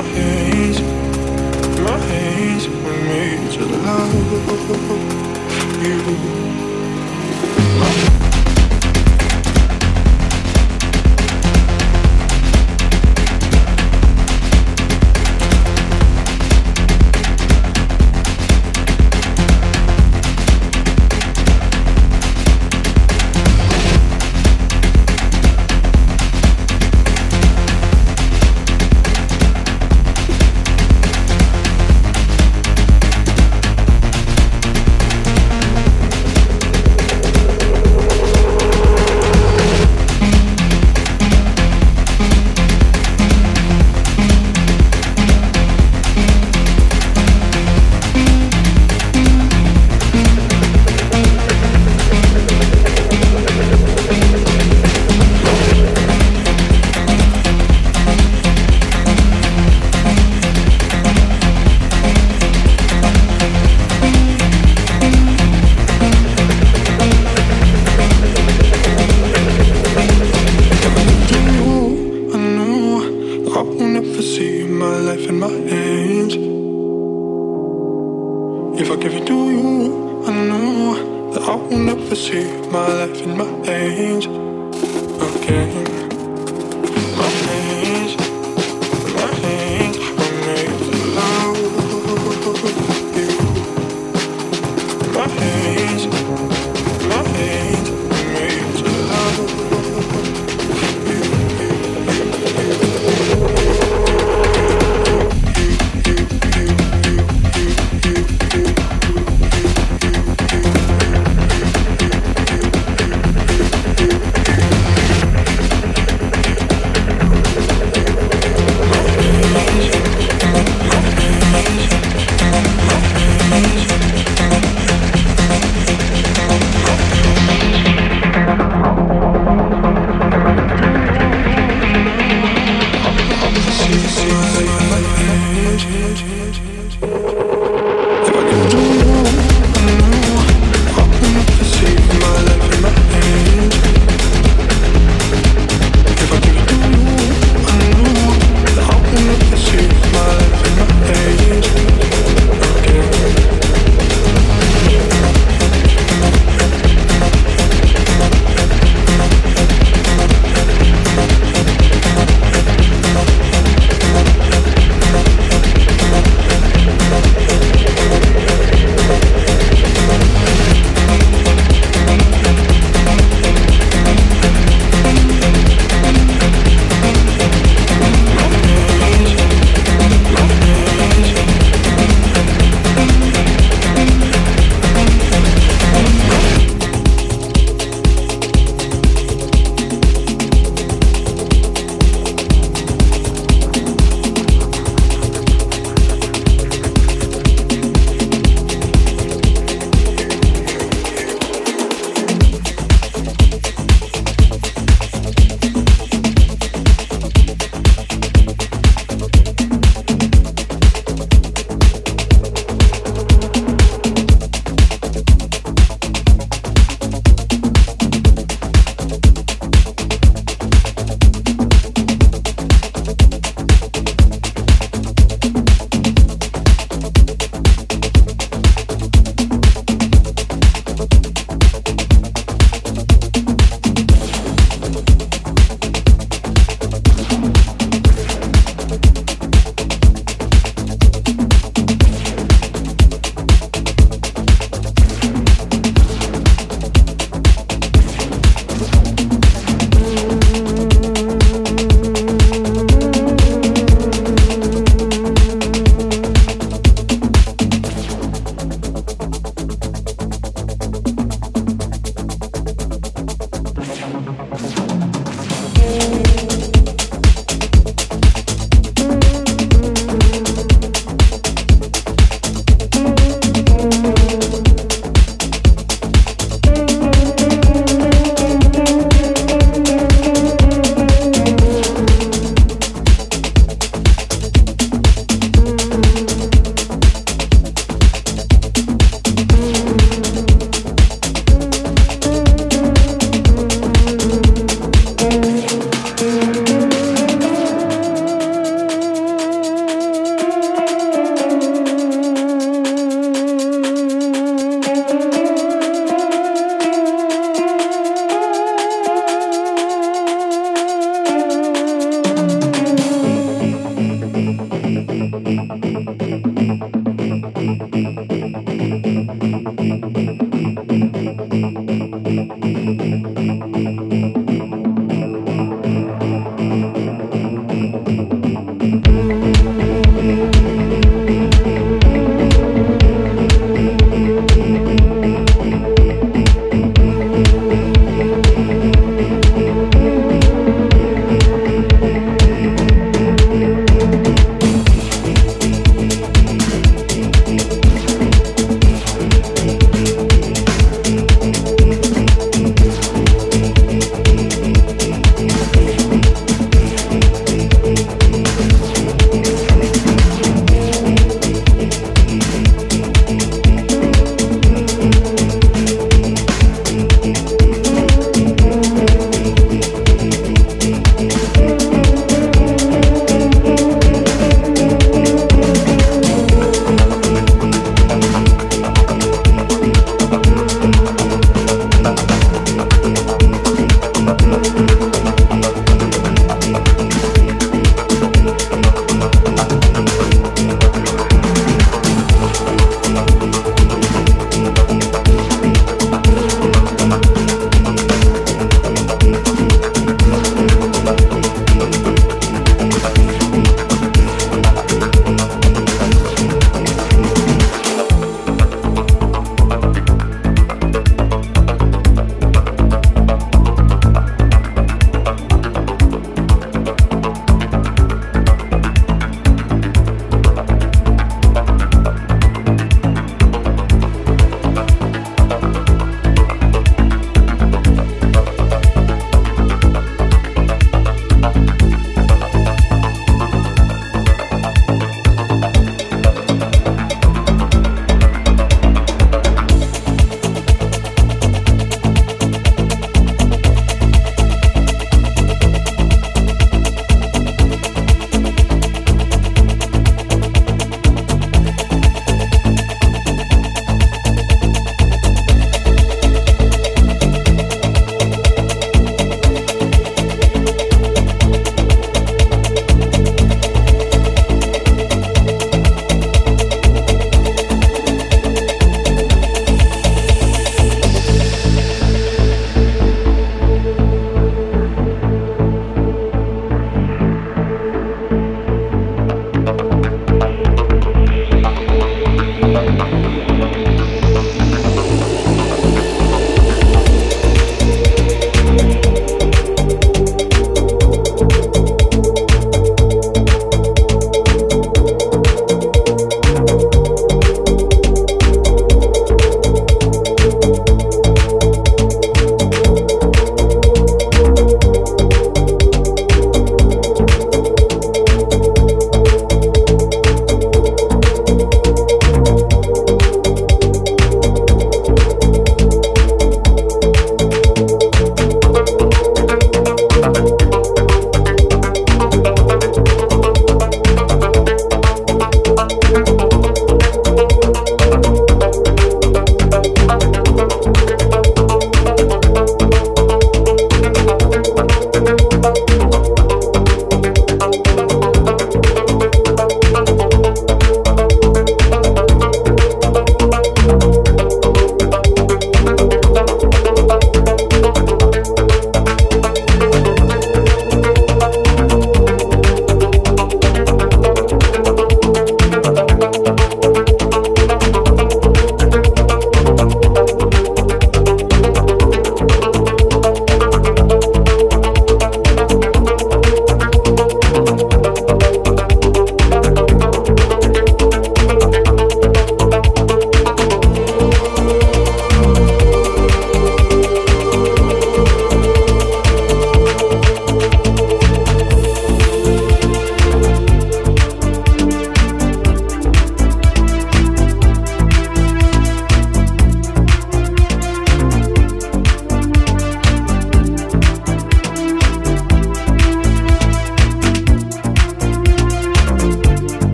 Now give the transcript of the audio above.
My hands, my hands were made to love.